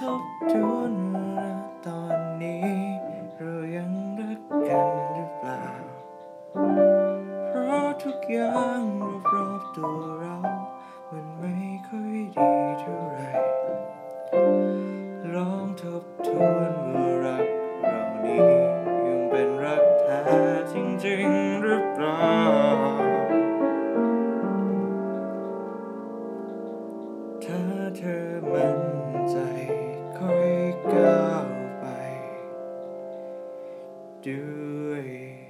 ทบทวนว่าตอนนี้เรายังรักกันหรือเปล่า เพราะทุกอย่างรอบๆตัวเรา มันไม่ค่อยดีเท่าไหร่ลองทบทวนว่ารักเรานี้ยังเป็นรักแท้จริงๆหรือเปล่า ถ้าเธอมัน do it.